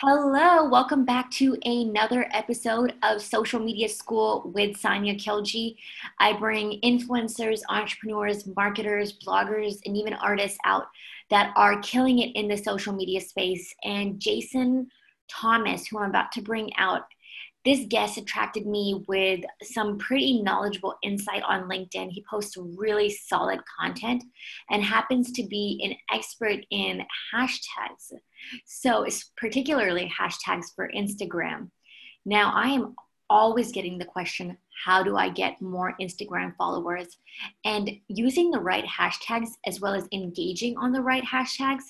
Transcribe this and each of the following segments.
Hello, welcome back to another episode of Social Media School with Sania Khiljee. I bring influencers, entrepreneurs, marketers, bloggers, and even artists out that are killing it in the social media space. And Jaison Thomas, who I'm about to bring out, this guest attracted me with some pretty knowledgeable insight on LinkedIn. He posts really solid content and happens to be an expert in hashtags. So, it's particularly hashtags for Instagram. Now, I am always getting the question how do I get more Instagram followers? And using the right hashtags as well as engaging on the right hashtags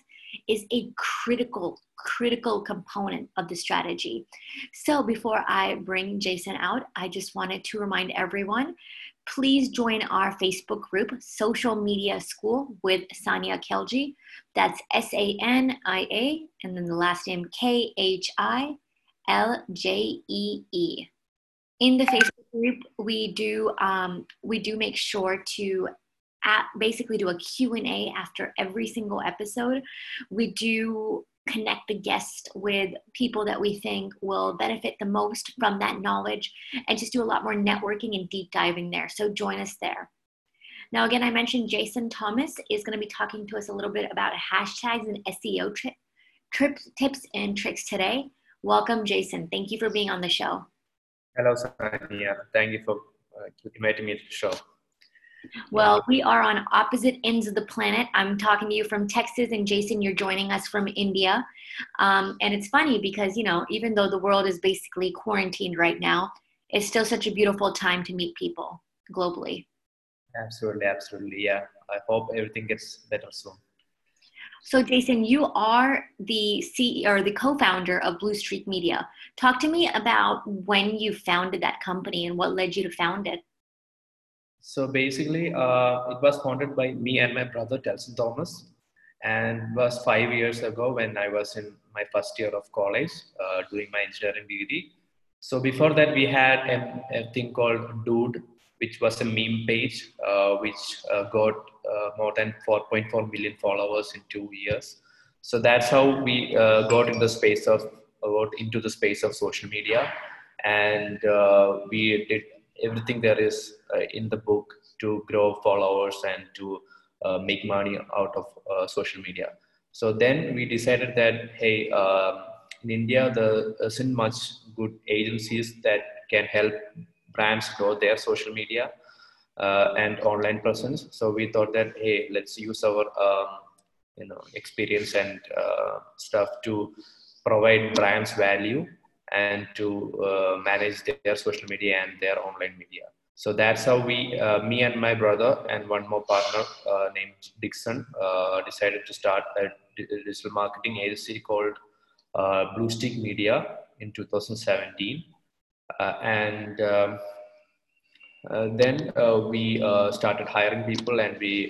is a critical, critical component of the strategy. So before I bring Jaison out, I just wanted to remind everyone please join our Facebook group, Social Media School with Sania Khiljee. That's S A N I A, and then the last name K H I L J E E. In the Facebook group, we do um, we do make sure to at basically do a q&a after every single episode we do connect the guest with people that we think will benefit the most from that knowledge and just do a lot more networking and deep diving there. So join us there. Now again i mentioned jaison thomas is going to be talking to us a little bit about hashtags and seo tri- trip tips and tricks today. Welcome jaison. Thank you for being on the show. Hello Sania. thank you for uh, inviting me to the show well, we are on opposite ends of the planet. I'm talking to you from Texas, and Jaison, you're joining us from India. Um, and it's funny because, you know, even though the world is basically quarantined right now, it's still such a beautiful time to meet people globally. Absolutely, absolutely. Yeah. I hope everything gets better soon. So, Jaison, you are the CEO or the co-founder of Blustreak Media. Talk to me about when you founded that company and what led you to found it. So basically, uh, it was founded by me and my brother, Telson Thomas, and was five years ago when I was in my first year of college uh, doing my engineering degree. So before that, we had a, a thing called Dude, which was a meme page, uh, which uh, got uh, more than 4.4 million followers in two years. So that's how we uh, got in the space of got into the space of social media, and we did everything there is uh, in the book to grow followers and to uh, make money out of uh, social media. So then we decided that hey, um, in India there isn't much good agencies that can help brands grow their social media uh, and online presence. So we thought that hey, let's use our um, you know experience and uh, stuff to provide brands value and to uh, manage their social media and their online media. So that's how we, uh, me and my brother and one more partner uh, named Dixon, uh, decided to start a digital marketing agency called uh, Blustreak Media in 2017. Uh, and um, then we started hiring people and we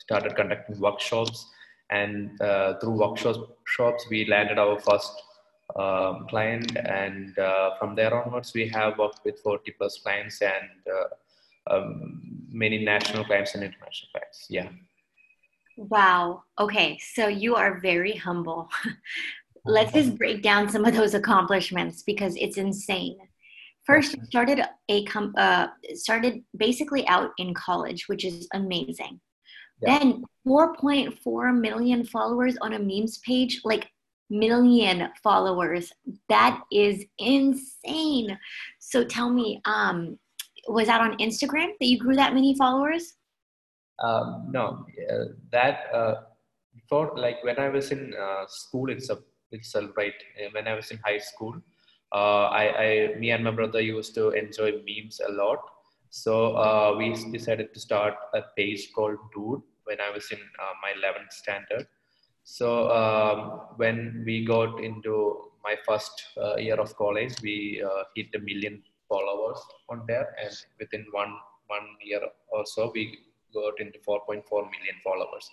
started conducting workshops. And through workshops, we landed our first um, client and uh, from there onwards we have worked with 40 plus clients and uh, um, many national clients and international clients. Yeah. Wow. Okay. So you are very humble. Let's just break down some of those accomplishments because it's insane. First you started a com- uh, started basically out in college which is amazing. Yeah. then 4.4 million followers on a memes page like million followers. That is insane. So tell me, um, was that on Instagram that you grew that many followers? Um, no, uh, that uh, before, like when I was in uh, school itself, itself, right? Uh, when I was in high school, uh, I, I, me and my brother used to enjoy memes a lot. So uh, we decided to start a page called Dude when I was in my 11th standard so um, when we got into my first uh, year of college, we uh, hit a million followers on there, and within one one year or so, we got into 4.4 million followers.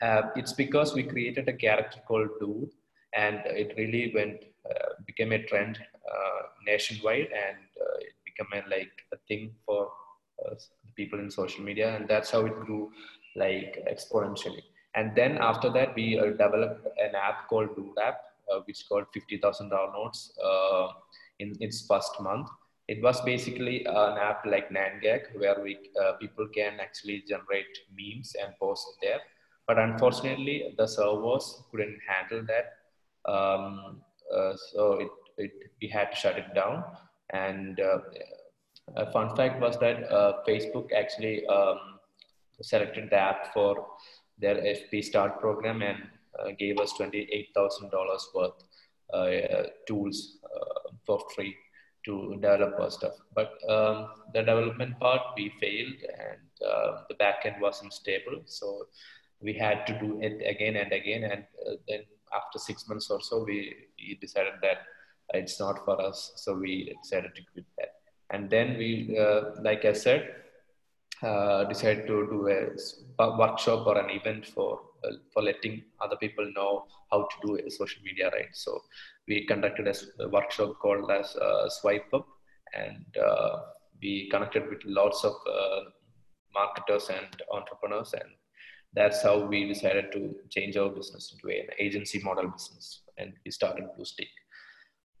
Uh, it's because we created a character called Dude, and it really went uh, became a trend uh, nationwide, and uh, it became a, like a thing for people in social media, and that's how it grew like exponentially and then after that, we uh, developed an app called Dude app, uh, which got 50,000 downloads uh, in its first month. It was basically an app like 9GAG where we, uh, people can actually generate memes and post there. But unfortunately, the servers couldn't handle that. Um, uh, so it, it, we had to shut it down. And uh, a fun fact was that Facebook actually um, selected the app for their FbStart program and uh, gave us $28,000 worth uh, tools uh, for free to develop our stuff. But um, the development part, we failed and uh, the backend wasn't stable. So we had to do it again and again. And uh, then after six months or so, we, we, decided that it's not for us. So we decided to quit that. And then we, uh, like I said, uh, decided to do a workshop or an event for uh, for letting other people know how to do social media right? So we conducted a, workshop called as uh, swipe up and uh, we connected with lots of marketers and entrepreneurs and that's how we decided to change our business into an agency model business and we started Blustreak.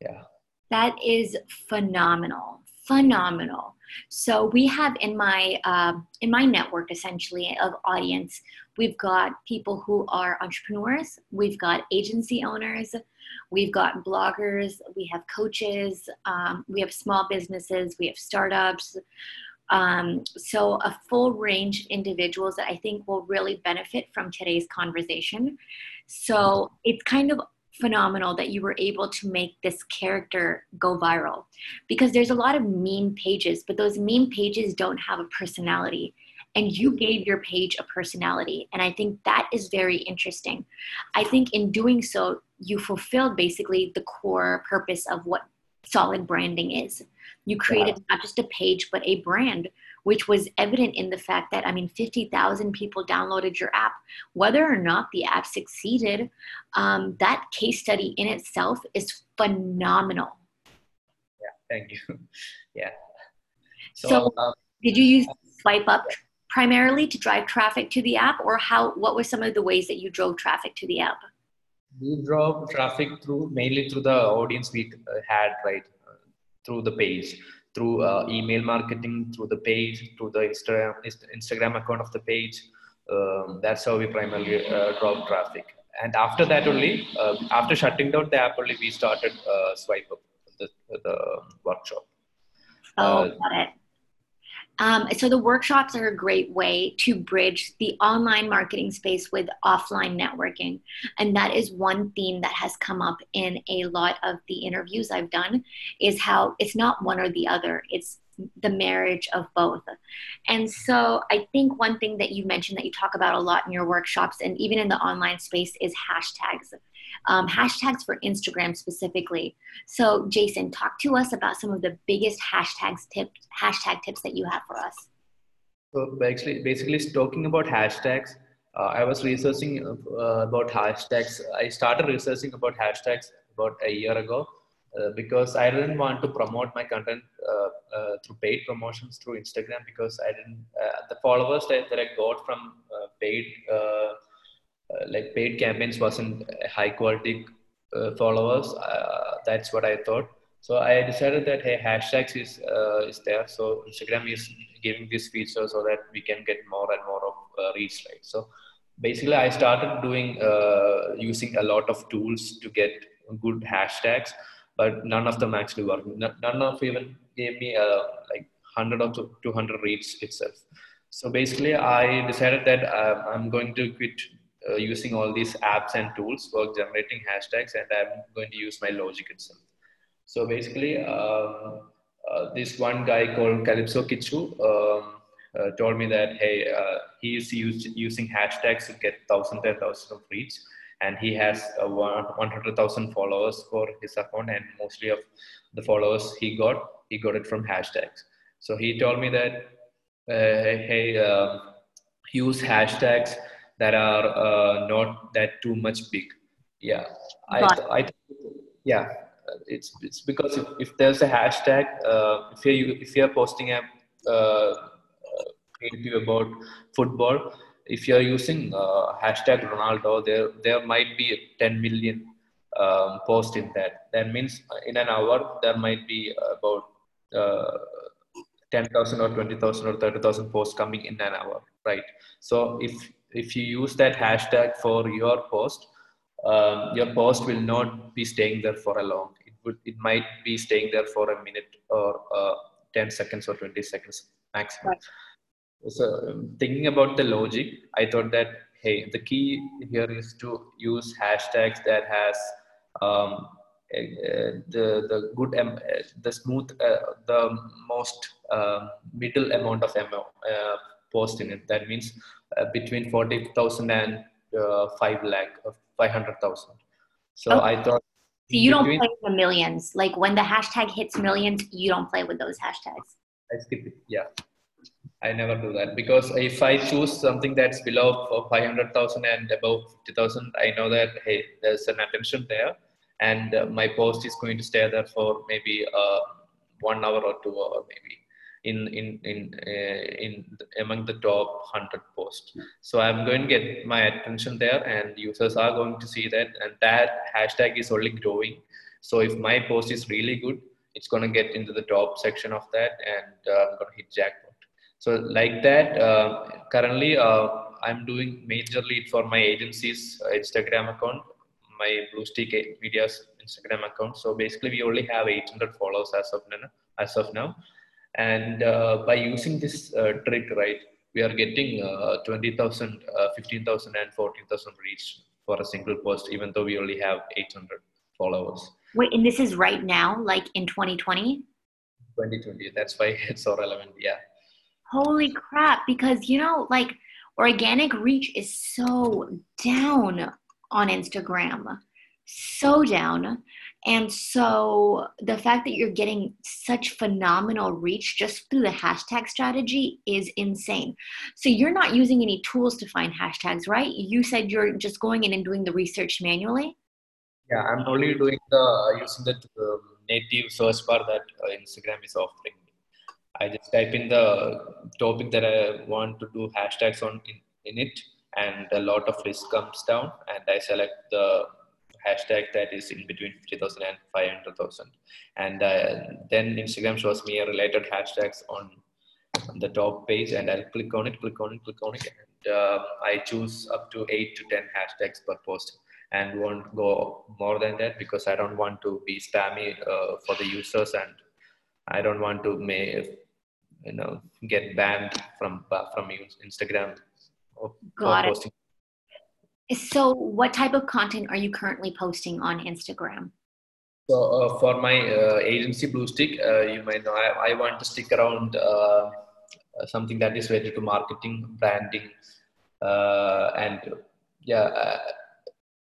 Yeah. That is phenomenal phenomenal. So we have in my uh, in my network essentially of audience, we've got people who are entrepreneurs, we've got agency owners, we've got bloggers, we have coaches, um, we have small businesses, we have startups. Um, so a full range of individuals that I think will really benefit from today's conversation. So it's kind of phenomenal that you were able to make this character go viral because there's a lot of meme pages, but those meme pages don't have a personality. And you gave your page a personality. And I think that is very interesting. I think in doing so, you fulfilled basically the core purpose of what solid branding is. You created yeah. not just a page, but a brand which was evident in the fact that, I mean, 50,000 people downloaded your app. Whether or not the app succeeded, um, that case study in itself is phenomenal. Yeah, thank you. yeah. So, so um, did you use Swipe Up primarily to drive traffic to the app, or how? What were some of the ways that you drove traffic to the app? We drove traffic through mainly through the audience we uh, had, right, uh, through the page through uh, email marketing, through the page, through the Instagram Instagram account of the page. Um, that's how we primarily uh, drove traffic. And after that only, uh, after shutting down the app only, we started uh, Swipe Up, the, the workshop. Oh, uh, got it. Um, so the workshops are a great way to bridge the online marketing space with offline networking. And that is one theme that has come up in a lot of the interviews I've done is how it's not one or the other. It's the marriage of both. And so I think one thing that you mentioned that you talk about a lot in your workshops and even in the online space is hashtags um, hashtags for Instagram specifically. So, Jaison, talk to us about some of the biggest hashtags tips, hashtag tips that you have for us. So, basically, basically talking about hashtags, uh, I was researching uh, about hashtags. I started researching about hashtags about a year ago. Uh, because I didn't want to promote my content uh, uh, through paid promotions through Instagram because I didn't uh, the followers that, that I got from paid uh, like paid campaigns wasn't high quality uh, followers. Uh, that's what I thought. So I decided that hey, hashtags is is there. So Instagram is giving this feature so that we can get more and more of reach, right? So basically i started doing uh, using a lot of tools to get good hashtags but none of them actually worked none of even gave me uh, like 100 or 200 reads itself so basically i decided that uh, i'm going to quit uh, using all these apps and tools for generating hashtags and I'm going to use my logic itself. So basically, um, uh, this one guy called Calypso Kichu um, uh, told me that, hey, uh, he is used, using hashtags to get thousands and thousands of reach. And he has uh, 100,000 followers for his account, and mostly of the followers he got, he got it from hashtags. So he told me that, uh, hey, um, use hashtags that are uh, not that too much big. Yeah, I, I, yeah, it's it's because if, if there's a hashtag, uh, if you if you're posting a uh, interview about football, if you're using uh, hashtag Ronaldo, there there might be 10 million um, post in that. That means in an hour there might be about uh, 10,000 or 20,000 or 30,000 posts coming in an hour, right? So if if you use that hashtag for your post, um, your post will not be staying there for a long. It would it might be staying there for a minute or uh, 10 seconds or 20 seconds maximum. Right. So um, thinking about the logic, I thought that hey, the key here is to use hashtags that has um, the the good um, the smooth uh, the most uh, middle amount of MO, uh, post in it. That means uh, between forty thousand and uh, five lakh or five hundred thousand. So okay. I thought. So you don't play with the millions. Like when the hashtag hits millions, you don't play with those hashtags. I skip it. Yeah. I never do that because if I choose something that's below 500,000 and above 50,000, I know that hey, there's an attention there, and uh, my post is going to stay there for maybe uh, one hour or two or maybe in in in uh, in among the top 100 posts. So I'm going to get my attention there, and users are going to see that, and that hashtag is only growing. So if my post is really good, it's going to get into the top section of that, and uh, I'm going to hit jackpot. So like that, uh, currently uh, I'm doing majorly for my agency's uh, Instagram account, my Blustreak Media's Instagram account. So basically, we only have 800 followers as of now. As of now, and uh, by using this uh, trick, right, we are getting uh, 20,000, 15,000, and 14,000 reach for a single post, even though we only have 800 followers. Wait, and this is right now, like in 2020? 2020. That's why it's so relevant. Yeah holy crap because you know like organic reach is so down on instagram so down and so the fact that you're getting such phenomenal reach just through the hashtag strategy is insane. So you're not using any tools to find hashtags, right? You said you're just going in and doing the research manually. Yeah, I'm only doing the using the um, native search bar that uh, Instagram is offering. I just type in the topic that I want to do hashtags on in, in it, and a lot of list comes down, and I select the hashtag that is in between 50,000 and 500,000. And uh, then Instagram shows me related hashtags on, the top page, and I'll click on it, click on it, click on it, and uh, I choose up to eight to 10 hashtags per post and won't go more than that because I don't want to be spammy uh, for the users and I don't want to make you know get banned from from Instagram. Got it. So, what type of content are you currently posting on Instagram? So, uh, for my uh, agency Blustreak, uh, you might know I, I, want to stick around uh, something that is related to marketing, branding, uh, and yeah, uh,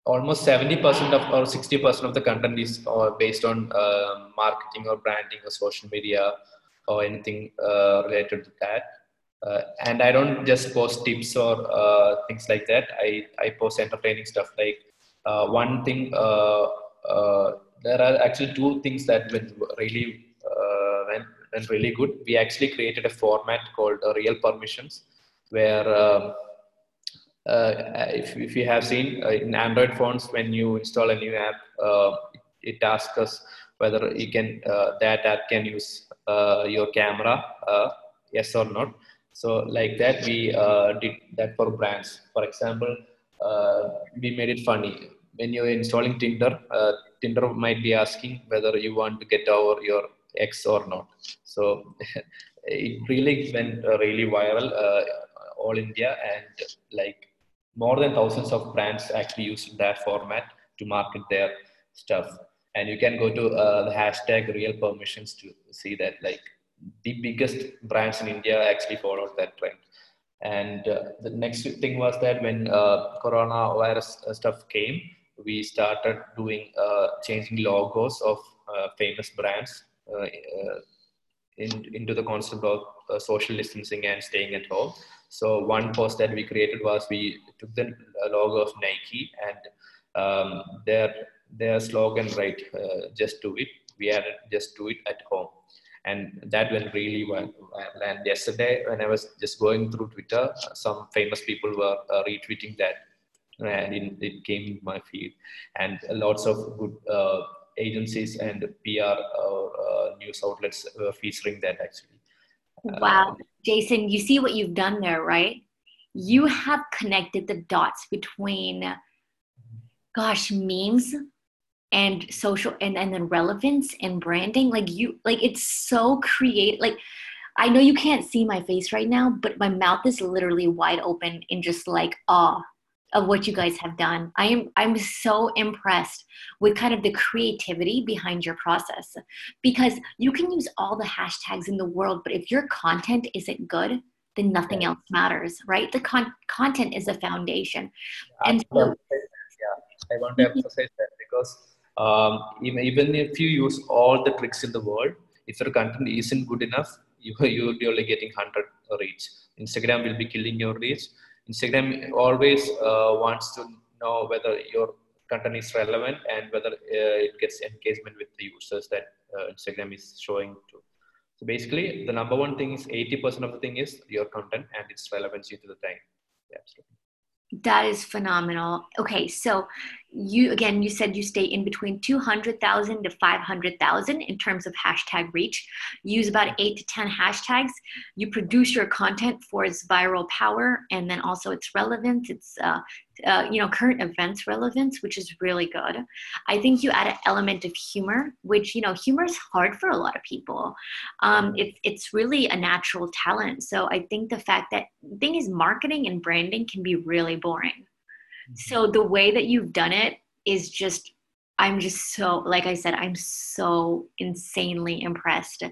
almost 70% of or 60% of the content is based on marketing or branding or social media or anything uh, related to that. Uh, and I don't just post tips or uh, things like that. I, I post entertaining stuff like uh, one thing. Uh, uh, there are actually two things that went really went, went really good. We actually created a format called real permissions, where um, if, if you have seen in Android phones, when you install a new app, it asks us whether you can that app can use uh, your camera uh, yes or not so like that we uh, did that for brands. For example we made it funny. When you're installing tinder tinder might be asking whether you want to get over your ex or not. So it really went really viral all india and like more than thousands of brands actually use that format to market their stuff. And you can go to uh, the hashtag real permissions to see that like the biggest brands in india actually followed that trend. And uh, the next thing was that when uh, coronavirus uh, stuff came we started doing uh, changing logos of uh, famous brands uh, in, into the concept of social distancing and staying at home. So one post that we created was we took the logo of nike and um, their their slogan right uh, just do it. We added just do it at home and that went really well. And yesterday when i was just going through twitter some famous people were uh, retweeting that. And it, it came in my feed. And lots of good uh, agencies and pr or uh, news outlets were featuring that actually. Wow. Jaison you see what you've done there right? You have connected the dots between gosh memes and social and, and then relevance and branding like you like it's so creative like i know you can't see my face right now but my mouth is literally wide open in just like awe of what you guys have done. I am i'm so impressed with kind of the creativity behind your process because you can use all the hashtags in the world but if your content isn't good then nothing else matters right? The con- content is a foundation. And so yeah. I want to mm-hmm. emphasize that because um, even, if you use all the tricks in the world, if your content isn't good enough, you, you'll be only getting 100 reach. Instagram will be killing your reach. Instagram always uh, wants to know whether your content is relevant and whether uh, it gets engagement with the users that uh, Instagram is showing to. So basically, the number one thing is 80% of the thing is your content and its relevancy to the time. Yeah, absolutely. That is phenomenal. Okay, so you again, you said you stay in between 200,000 to 500,000 in terms of hashtag reach. Use about eight to 10 hashtags. You produce your content for its viral power and then also its relevance, its uh, uh, you know current events relevance which is really good i think you add an element of humor which you know humor is hard for a lot of people um, it's it's really a natural talent so i think the fact that thing is marketing and branding can be really boring mm-hmm. So the way that you've done it is just i'm just so like i said i'm so insanely impressed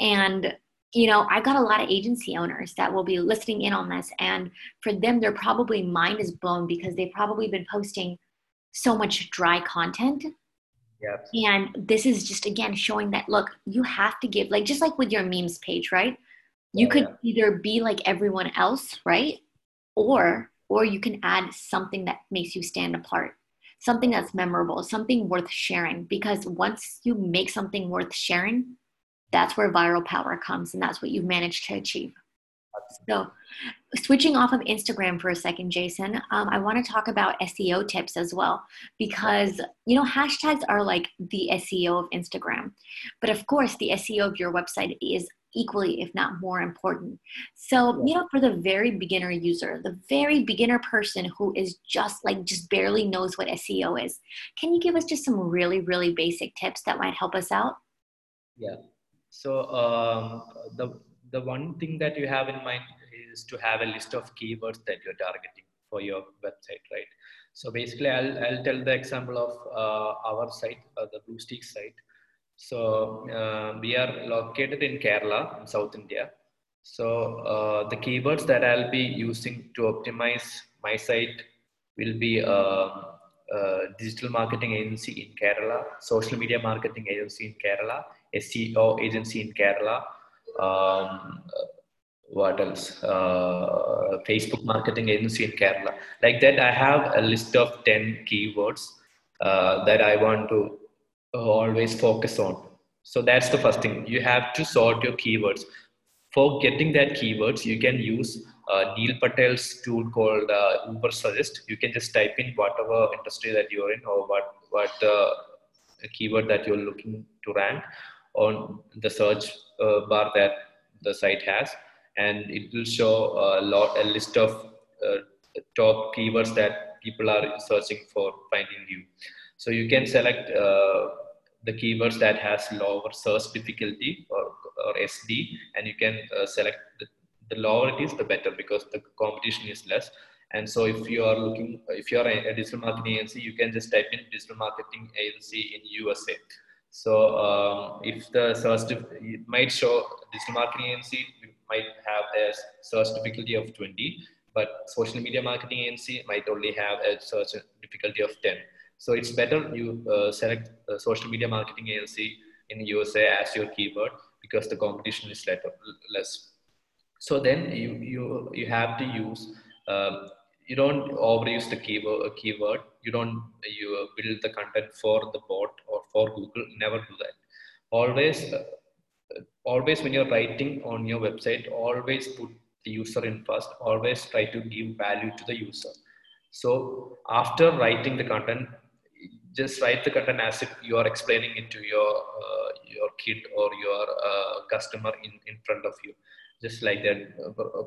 and you know, I've got a lot of agency owners that will be listening in on this, and for them, their probably mind is blown because they've probably been posting so much dry content. Yep. And this is just again showing that look, you have to give like just like with your memes page, right? You oh, could yeah. either be like everyone else, right? Or or you can add something that makes you stand apart. Something that's memorable, something worth sharing because once you make something worth sharing, that's where viral power comes and that's what you've managed to achieve so switching off of instagram for a second jaison um, i want to talk about seo tips as well because you know hashtags are like the seo of instagram but of course the seo of your website is equally if not more important so you know for the very beginner user the very beginner person who is just like just barely knows what seo is can you give us just some really really basic tips that might help us out yeah so um, the the one thing that you have in mind is to have a list of keywords that you're targeting for your website, right? So basically, I'll, I'll tell the example of uh, our site, uh, the Blustreak site. So uh, we are located in Kerala, in South India. So uh, the keywords that I'll be using to optimize my site will be uh, uh, digital marketing agency in Kerala, social media marketing agency in Kerala, SEO agency in Kerala. Um, what else? Uh, Facebook marketing agency in Kerala. Like that, I have a list of 10 keywords uh, that I want to always focus on. So that's the first thing. You have to sort your keywords. For getting that keywords, you can use uh, Neil Patel's tool called uh, Ubersuggest. You can just type in whatever industry that you're in or what what uh, keyword that you're looking to rank on the search uh, bar that the site has, and it will show a lot a list of uh, top keywords that people are searching for finding you. So you can select uh, the keywords that has lower search difficulty or, or SD, and you can select the the lower it is, the better because the competition is less. And so if you are looking, if you are a, digital marketing agency, you can just type in digital marketing agency in USA. So um, if the search, it might show digital marketing agency might have a search difficulty of 20, but social media marketing agency might only have a search difficulty of 10. So it's better you uh, select social media marketing agency in USA as your keyword because the competition is less so then you you you have to use um, you don't overuse the keyword keyword. You don't you build the content for the bot or for google. Never do that. Always uh, always when you're writing on your website always put the user in first. Always try to give value to the user. So after writing the content, just write the content as if you are explaining it to your uh, your kid or your uh, customer in, in front of you. Just like that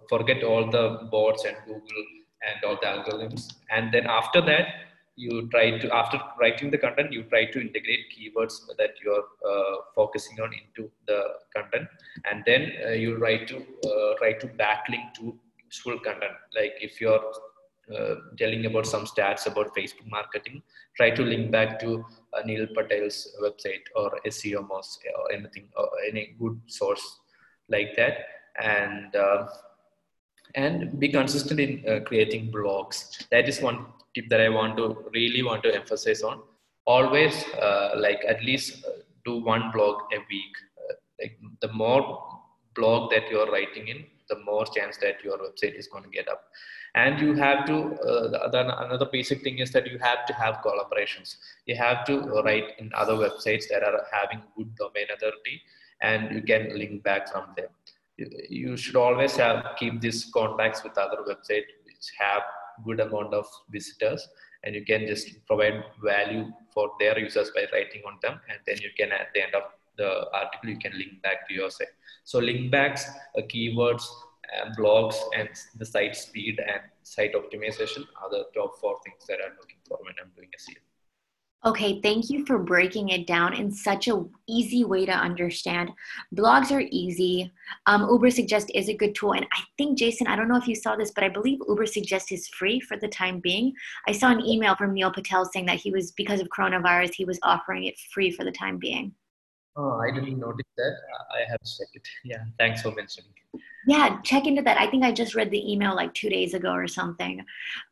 forget all the bots and google and all the algorithms. And then after that you try to after writing the content you try to integrate keywords that you're uh, focusing on into the content. And then uh, you try to uh, try to backlink to useful content. Like if you're uh, telling about some stats about Facebook marketing, try to link back to uh, Neil Patel's website or SEO or anything or any good source like that, and uh, and be consistent in uh, creating blogs. That is one tip that I want to really want to emphasize on. Always uh, like at least do one blog a week. like the more blog that you are writing in, the more chance that your website is going to get up. And you have to uh, then another basic thing is that you have to have collaborations. You have to write in other websites that are having good domain authority and you can link back from them. You should always have keep these contacts with other websites which have good amount of visitors and you can just provide value for their users by writing on them and then you can at the end of the article you can link back to your site so link backs uh, keywords and blogs and the site speed and site optimization are the top four things that I'm looking for when I'm doing SEO. Okay, thank you for breaking it down in such a easy way to understand. Blogs are easy. Um, Ubersuggest is a good tool, and I think Jaison, I don't know if you saw this, but I believe Uber Ubersuggest is free for the time being. I saw an email from Neil Patel saying that he was because of coronavirus, he was offering it free for the time being. Oh, I didn't notice that. I have checked it. Yeah, thanks for mentioning. Yeah, check into that. I think I just read the email like two days ago or something.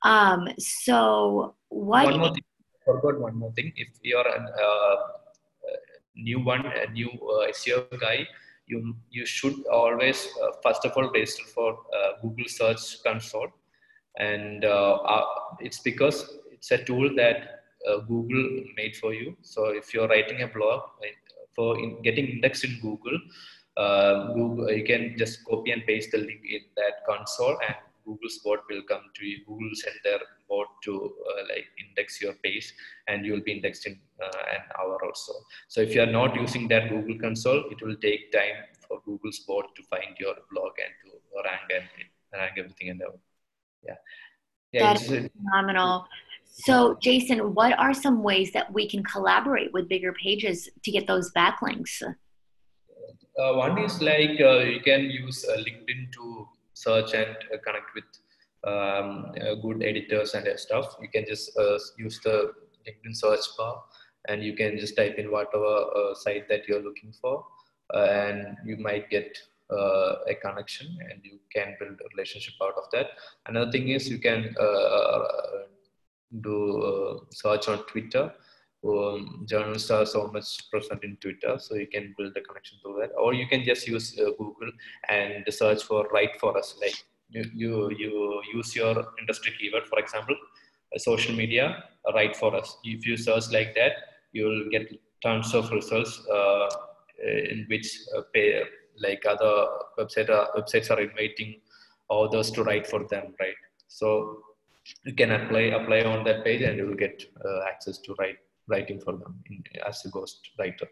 Um, so what? One more thing. Forgot one more thing. If you're a uh, new one, a new uh, SEO guy, you you should always uh, first of all register for uh, Google Search Console, and uh, uh, it's because it's a tool that Google made for you. So if you're writing a blog for in getting indexed in Google, uh, Google, you can just copy and paste the link in that console and Google's bot will come to you. Google send their bot to uh, like index your page and you will be indexed in uh, an hour or so. So if you are not using that Google console, it will take time for Google's bot to find your blog and to rank and rank everything in there. Yeah. Yeah, that is phenomenal. So, Jaison, what are some ways that we can collaborate with bigger pages to get those backlinks? Uh, one is like uh, you can use uh, LinkedIn to search and uh, connect with um, uh, good editors and stuff. You can just uh, use the LinkedIn search bar and you can just type in whatever site that you're looking for, and you might get a connection and you can build a relationship out of that. Another thing is you can do search on Twitter um, journalists are so much present in Twitter, so you can build a connection to that, or you can just use uh, Google and search for "write for us." Like you, you, you use your industry keyword, for example, uh, social media, "write for us." If you search like that, you'll get tons of results uh, in which uh, pay, like other website uh, websites are inviting others to write for them, right? So you can apply apply on that page, and you will get uh, access to write writing for them in, as a ghost writer.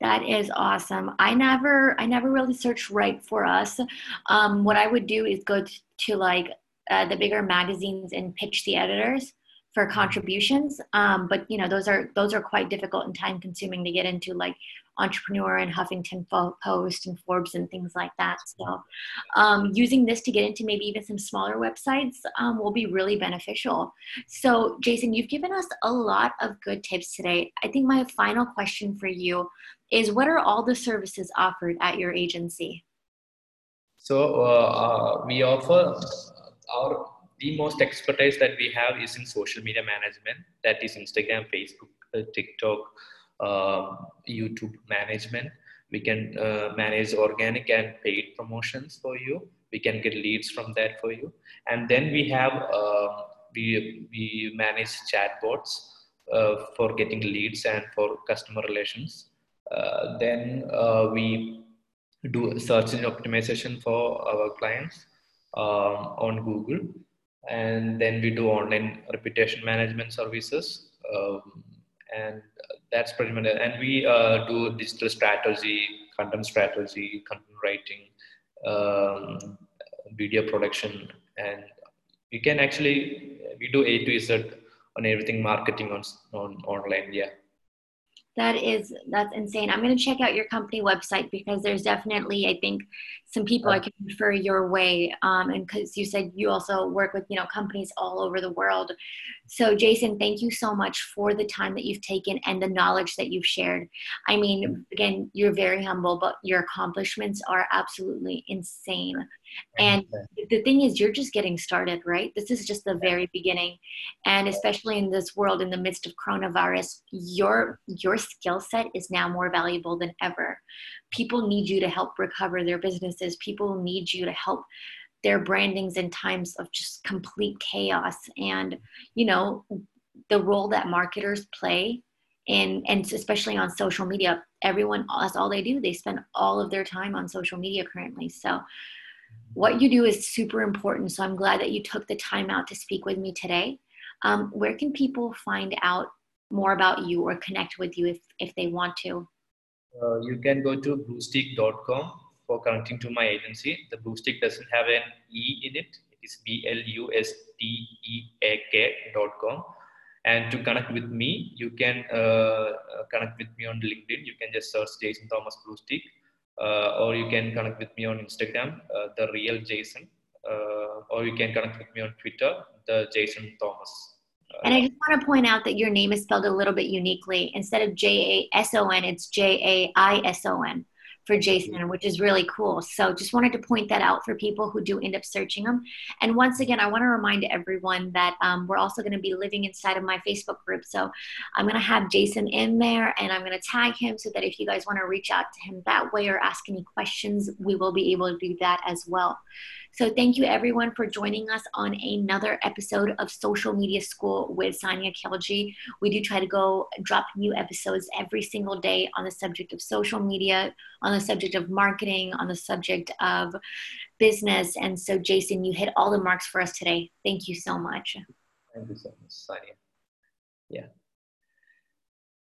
That is awesome. I never i never really searched write for us. Um, what i would do is go to, to like uh, the bigger magazines and pitch the editors for contributions. Um, but you know those are those are quite difficult and time consuming to get into like entrepreneur and Huffington Post and Forbes and things like that. So, um, using this to get into maybe even some smaller websites um, will be really beneficial. So, Jaison, you've given us a lot of good tips today. I think my final question for you is what are all the services offered at your agency? So, uh, uh, we offer our the most expertise that we have is in social media management that is instagram facebook uh, tiktok YouTube management. We can uh, manage organic and paid promotions for you. We can get leads from that for you. And then we have, uh, we, we manage chatbots uh, for getting leads and for customer relations. Uh, then uh, we do search engine optimization for our clients um, on Google. and then we do online reputation management services um, and that's pretty much it. and we uh, do digital strategy content strategy content writing um, video production and we can actually we do a to z on everything marketing on, on online yeah that is that's insane. I'm going to check out your company website because there's definitely i think some people i can refer your way um, and because you said you also work with you know companies all over the world. So jaison thank you so much for the time that you've taken and the knowledge that you've shared. I mean again you're very humble but your accomplishments are absolutely insane and the thing is, you're just getting started, right? This is just the very beginning. And especially in this world, in the midst of coronavirus, your your skill set is now more valuable than ever. People need you to help recover their businesses. People need you to help their brandings in times of just complete chaos. And you know, the role that marketers play in and especially on social media, everyone that's all they do. They spend all of their time on social media currently. So what you do is super important. So I'm glad that you took the time out to speak with me today. Um, where can people find out more about you or connect with you if, if they want to? Uh, you can go to blustreak.com for connecting to my agency. The Blustreak doesn't have an E in it. It is B-L-U-S-T-E-A-K.com. And to connect with me, you can uh, uh, connect with me on LinkedIn. You can just search Jaison Thomas Blustreak or you can connect with me on Instagram, uh, the real Jaison, uh, or you can connect with me on Twitter, the Jaison Thomas. And I just want to point out that your name is spelled a little bit uniquely. Instead of J A S O N, it's J A I S O N for Jaison, which is really cool. So just wanted to point that out for people who do end up searching them. And once again, I want to remind everyone that um, we're also going to be living inside of my Facebook group. So I'm going to have Jaison in there and I'm going to tag him so that if you guys want to reach out to him that way or ask any questions, we will be able to do that as well. So thank you everyone for joining us on another episode of Social Media School with Sania Khiljee. We do try to go drop new episodes every single day on the subject of social media, on the subject of marketing, on the subject of business. And so Jaison, you hit all the marks for us today. Thank you so much. Thank you so much, Sania. Yeah.